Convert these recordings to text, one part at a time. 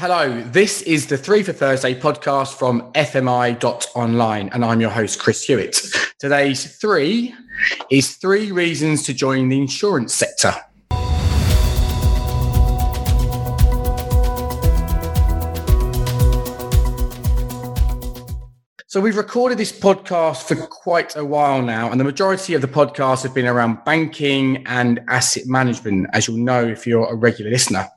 Hello, this is the Three for Thursday podcast from FMI.online, and I'm your host, Chris Hewitt. Today's three is three reasons to join the insurance sector. So we've recorded this podcast for quite a while now, and the majority of the podcasts have been around banking and asset management, as you'll know if you're a regular listener.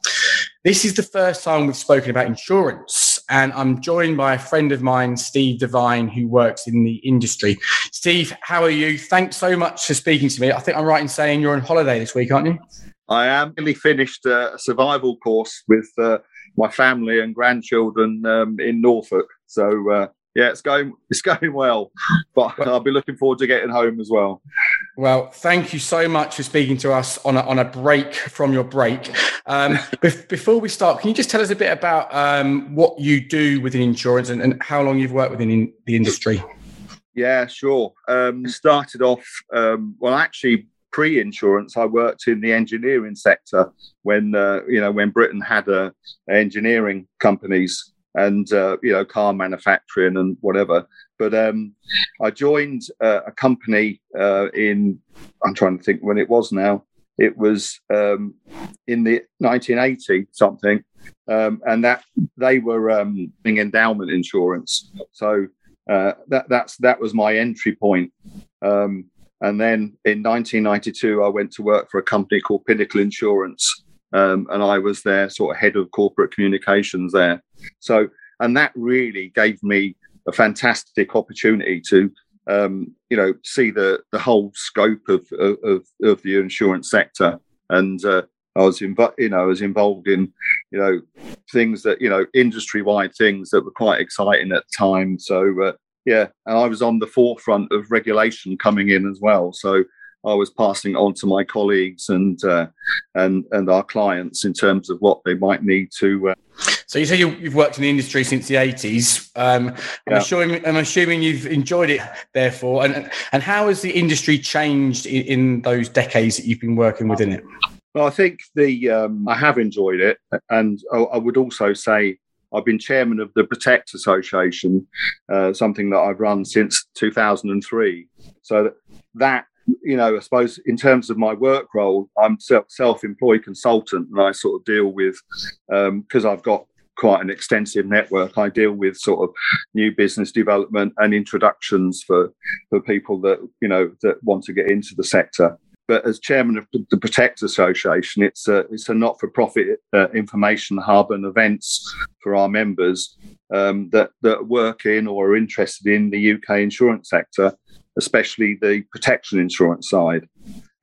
This is the first time we've spoken about insurance, and I'm joined by a friend of mine, Steve Devine, who works in the industry. Steve, how are you? Thanks so much for speaking to me. I think I'm right in saying you're on holiday this week, aren't you? I am. Nearly finished a survival course with uh, my family and grandchildren um, in Norfolk. So uh, yeah, it's going it's going well, but I'll be looking forward to getting home as well. Well, thank you so much for speaking to us on a, on a break from your break. Um, before we start, can you just tell us a bit about um, what you do within insurance and, and, how long you've worked within in the industry? Yeah, sure. Um, started off um, well, actually pre-insurance, I worked in the engineering sector when uh, you know when Britain had uh, engineering companies and uh, you know car manufacturing and whatever. But um, I joined uh, a company uh, in I'm trying to think when it was now. It was um, in the 1980 something, um, and that they were um, endowment insurance. So uh, that that's that was my entry point. Um, and then in 1992, I went to work for a company called Pinnacle Insurance, um, and I was their sort of head of corporate communications there. So, and that really gave me a fantastic opportunity to, um, you know, see the the whole scope of of, of the insurance sector, and uh, I was involved, you know, I was involved in, you know, things that you know, industry wide things that were quite exciting at the time. So. Uh, yeah, and I was on the forefront of regulation coming in as well. So I was passing on to my colleagues and uh, and and our clients in terms of what they might need to. Uh... so you say you, have worked in the industry since the eighties. Um, I'm yeah. assuming I'm assuming you've enjoyed it. Therefore, and and how has the industry changed in, in those decades that you've been working within it? Well, I think the um, I have enjoyed it, and I, I would also say I've been chairman of the Protect Association, uh, something that I've run since 2003. So that you know, I suppose in terms of my work role, I'm self-employed consultant, and I sort of deal with because um, I've got quite an extensive network. I deal with sort of new business development and introductions for for people that you know that want to get into the sector. But as chairman of the Protect Association, it's a it's a not-for-profit uh, information hub and events for our members um, that that work in or are interested in the UK insurance sector especially the protection insurance side.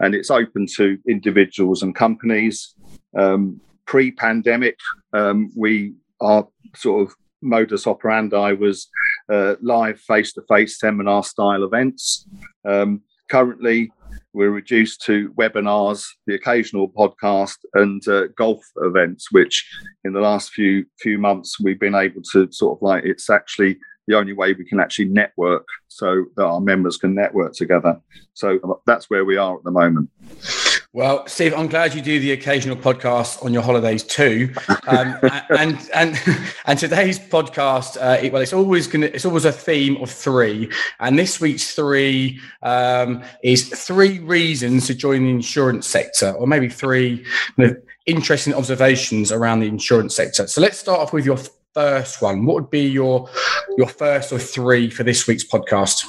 And it's open to individuals and companies. Um, Pre pandemic, um, we our sort of modus operandi was uh, live face to face seminar style events. Um, currently, we're reduced to webinars, the occasional podcast, and uh, golf events, which in the last few few months we've been able to sort of like it's actually the only way we can actually network so that our members can network together. So that's where we are at the moment. Well, Steve, I'm glad you do the occasional podcast on your holidays too. Um, and and and today's podcast, uh, it, well, it's always to it's always a theme of three. And this week's three um, is three reasons to join the insurance sector, or maybe three you know, interesting observations around the insurance sector. So let's start off with your first one, what would be your your first or three for this week's podcast?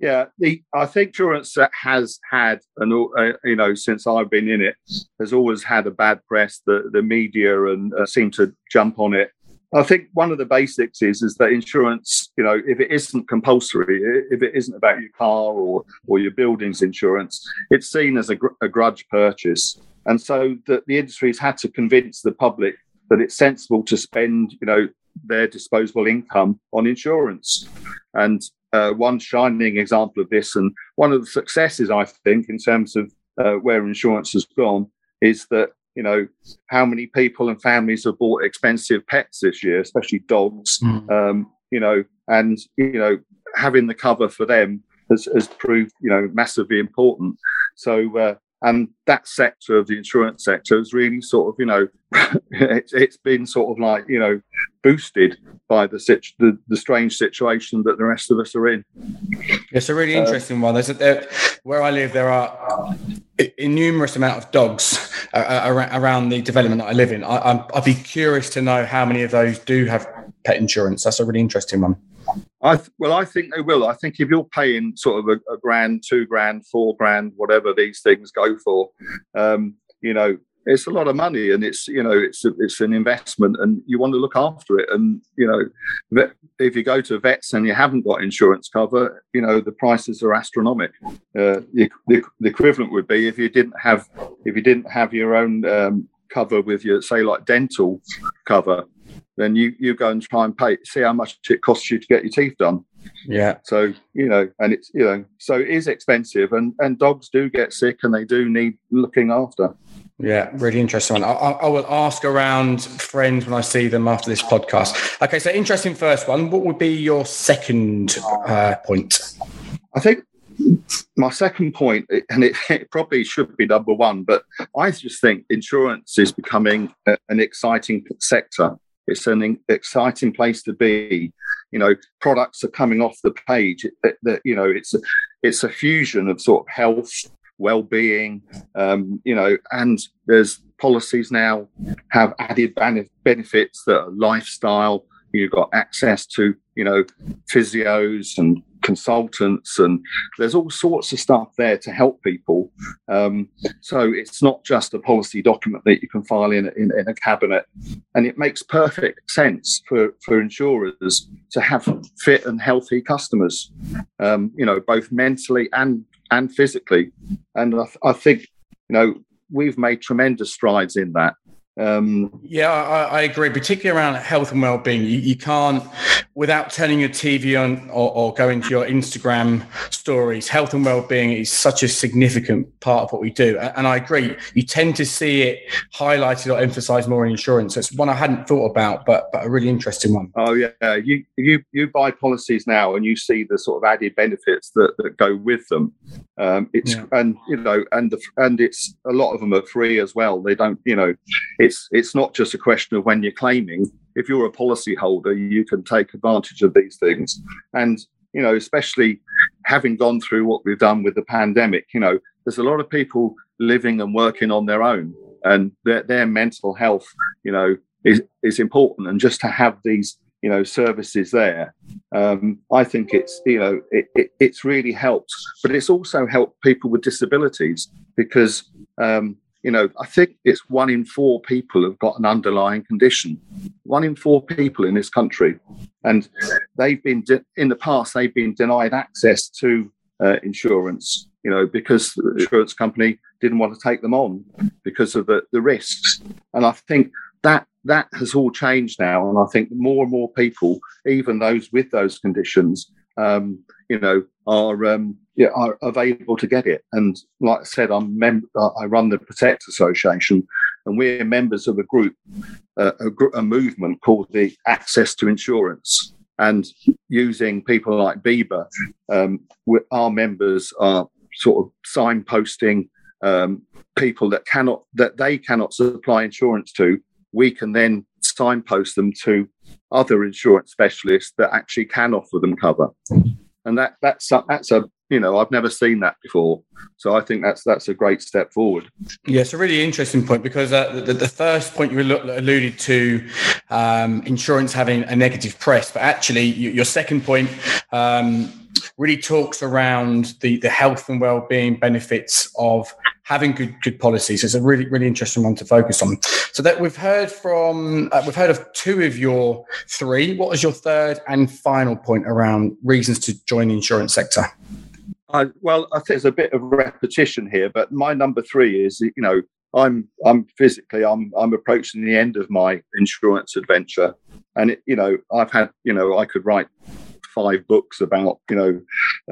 Yeah, the I think insurance has had, and uh, you know, since I've been in it, has always had a bad press. The the media and uh, seem to jump on it. I think one of the basics is is that insurance, you know, if it isn't compulsory, if it isn't about your car or or your buildings insurance, it's seen as a, gr- a grudge purchase, and so the, the industry has had to convince the public that it's sensible to spend, you know, their disposable income on insurance. And uh, one shining example of this, and one of the successes, I think, in terms of uh, where insurance has gone, is that you know how many people and families have bought expensive pets this year, especially dogs. Mm. Um, you know, and you know having the cover for them has, has proved you know massively important. So uh, and that sector of the insurance sector has really sort of you know it's, it's been sort of like you know boosted by the, situ- the the strange situation that the rest of us are in. It's a really uh, interesting uh, one. There's a, there, where I live, there are a numerous amount of dogs uh, uh around the development that I live in. I, I'd be curious to know how many of those do have pet insurance. That's a really interesting one. I th- well, I think they will. I think if you're paying sort of a, a grand, two grand, four grand, whatever these things go for, um, you know, it's a lot of money, and it's you know, it's a, it's an investment, and you want to look after it. And you know, if you go to vets and you haven't got insurance cover, you know, the prices are astronomical. Uh, the, the, the, equivalent would be if you didn't have if you didn't have your own um, cover with your say like dental cover then you you go and try and pay see how much it costs you to get your teeth done. Yeah. So you know and it's you know so it is expensive and and dogs do get sick and they do need looking after. Yeah really interesting one. I, I, will ask around friends when i see them after this podcast. Okay so interesting first one. What would be your second uh, point? I think my second point, and it, it, probably should be number one, but I just think insurance is becoming a, an exciting sector. It's an exciting place to be. You know, products are coming off the page. That you know, it's a, it's a fusion of sort of health, well-being. Um, you know, and there's policies now have added benefits that are lifestyle. You've got access to you know physios and consultants and there's all sorts of stuff there to help people. Um, so it's not just a policy document that you can file in, in, in, a cabinet. And it makes perfect sense for, for insurers to have fit and healthy customers um, you know both mentally and and physically. And I, I think you know we've made tremendous strides in that um, yeah, I, I, agree, particularly around health and well-being. You, you can't, without turning your TV on or, or, going to your Instagram stories. Health and well-being is such a significant part of what we do, and I agree. You tend to see it highlighted or emphasised more in insurance. So it's one I hadn't thought about, but but a really interesting one. Oh yeah, you you you buy policies now, and you see the sort of added benefits that, that go with them. Um, it's yeah. and you know and the and it's a lot of them are free as well. They don't you know it's it's not just a question of when you're claiming. If you're a policyholder, you can take advantage of these things, and you know, especially having gone through what we've done with the pandemic, you know, there's a lot of people living and working on their own, and their, their mental health, you know, is is important, and just to have these you know services there um, i think it's you know it, it, it's really helped but it's also helped people with disabilities because um, you know, I think it's one in four people have got an underlying condition. One in four people in this country, and they've been de- in the past they've been denied access to uh, insurance. You know, because the insurance company didn't want to take them on because of the, the risks. And I think that that has all changed now, and I think more and more people, even those with those conditions, um, you know, are um, yeah, are available to get it. And like I said, I'm mem- I run the Protect Association, and we're members of a group, uh, a, gr- a movement called the Access to Insurance. And using people like BIBA, um, our members are sort of signposting um, people that cannot that they cannot supply insurance to. We can then signpost them to other insurance specialists that actually can offer them cover and that that's that's a you know I've never seen that before. So I think that's that's a great step forward. Yeah, it's a really interesting point because uh, the, the, first point you alluded to, um, insurance having a negative press, but actually your second point um, really talks around the the health and well-being benefits of having good good policies. It's a really really interesting one to focus on. So that we've heard from uh, we've heard of two of your three. What was your third and final point around reasons to join the insurance sector? I, well, I think there's a bit of repetition here, but my number three is you know I'm I'm physically I'm I'm approaching the end of my insurance adventure, and it, you know I've had you know I could write five books about you know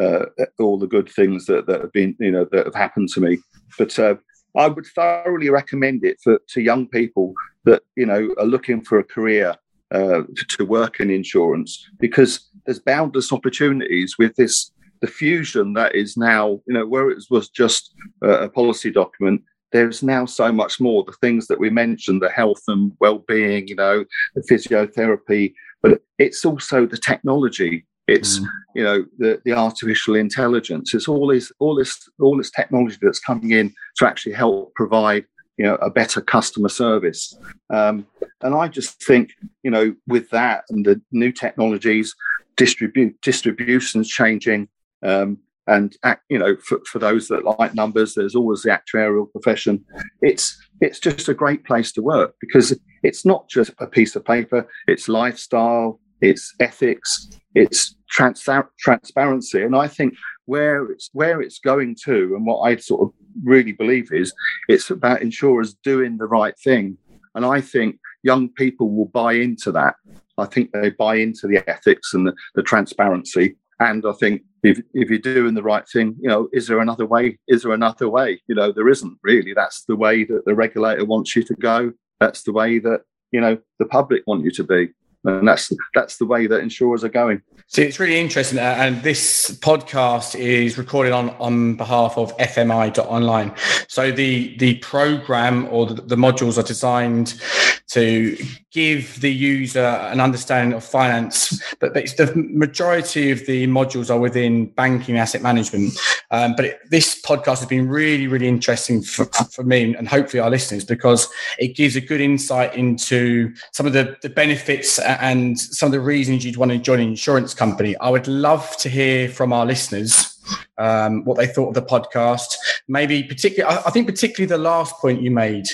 uh, all the good things that, that have been you know that have happened to me. But uh, I would thoroughly recommend it for to young people that you know are looking for a career uh, to, work in insurance because there's boundless opportunities with this the fusion that is now, you know, where it was just a policy document, there's now so much more. The things that we mentioned, the health and well-being, you know, the physiotherapy, but it's also the technology. It's mm. you know the, the artificial intelligence. It's all this all this all this technology that's coming in to actually help provide you know a better customer service. Um, and I just think you know with that and the new technologies, distribute distributions changing. Um, and you know for, for those that like numbers there's always the actuarial profession it's it's just a great place to work because it's not just a piece of paper it's lifestyle it's ethics it's trans- transparency and i think where it's where it's going to and what i sort of really believe is it's about insurers doing the right thing and i think young people will buy into that i think they buy into the ethics and the, the transparency and I think if, if you're doing the right thing, you know, is there another way? Is there another way? You know, there isn't really. That's the way that the regulator wants you to go. That's the way that, you know, the public want you to be and that's that's the way that insurers are going. See, it's really interesting, uh, and this podcast is recorded on on behalf of FMI.online. So the the program or the, the modules are designed to give the user an understanding of finance, but, but the majority of the modules are within banking asset management. Um, but it, this podcast has been really, really interesting for, for me and hopefully our listeners because it gives a good insight into some of the, the benefits and some of the reasons you'd want to join an insurance company. I would love to hear from our listeners um, what they thought of the podcast. Maybe particularly, I, I think particularly the last point you made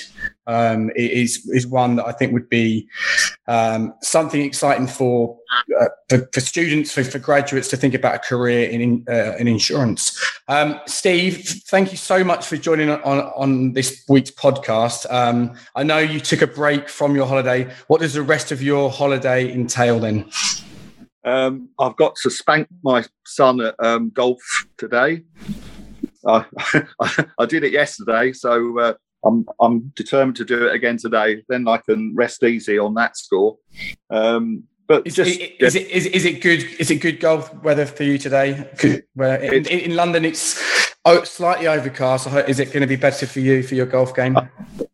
um, is is one that I think would be um, something exciting for, uh, for, for students, for, for graduates to think about a career in uh, in insurance. Um, Steve, thank you so much for joining on on this week's podcast. Um, I know you took a break from your holiday. What does the rest of your holiday entail then? Um, I've got to spank my son at um, golf today. I, I, did it yesterday, so uh, I'm I'm determined to do it again today. Then I can rest easy on that score. Um, but is, just, is, it is, is it good? Is it good golf weather for you today? Where in, in, London it's oh, slightly overcast. Is it going to be better for you for your golf game?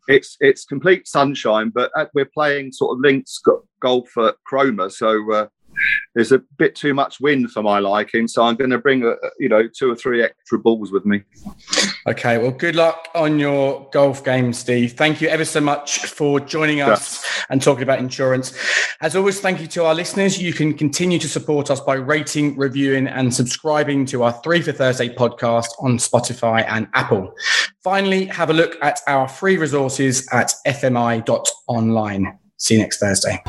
It's it's complete sunshine, but uh, we're playing sort of links golf at Cromer, so uh, there's a bit too much wind for my liking, so I'm going to bring you know two or three extra balls with me. Okay, well, good luck on your golf game, Steve. Thank you ever so much for joining us yeah. and talking about insurance. As always, thank you to our listeners. You can continue to support us by rating, reviewing, and subscribing to our Three for Thursday podcast on Spotify and Apple. Finally, have a look at our free resources at fmi.online. See you next Thursday.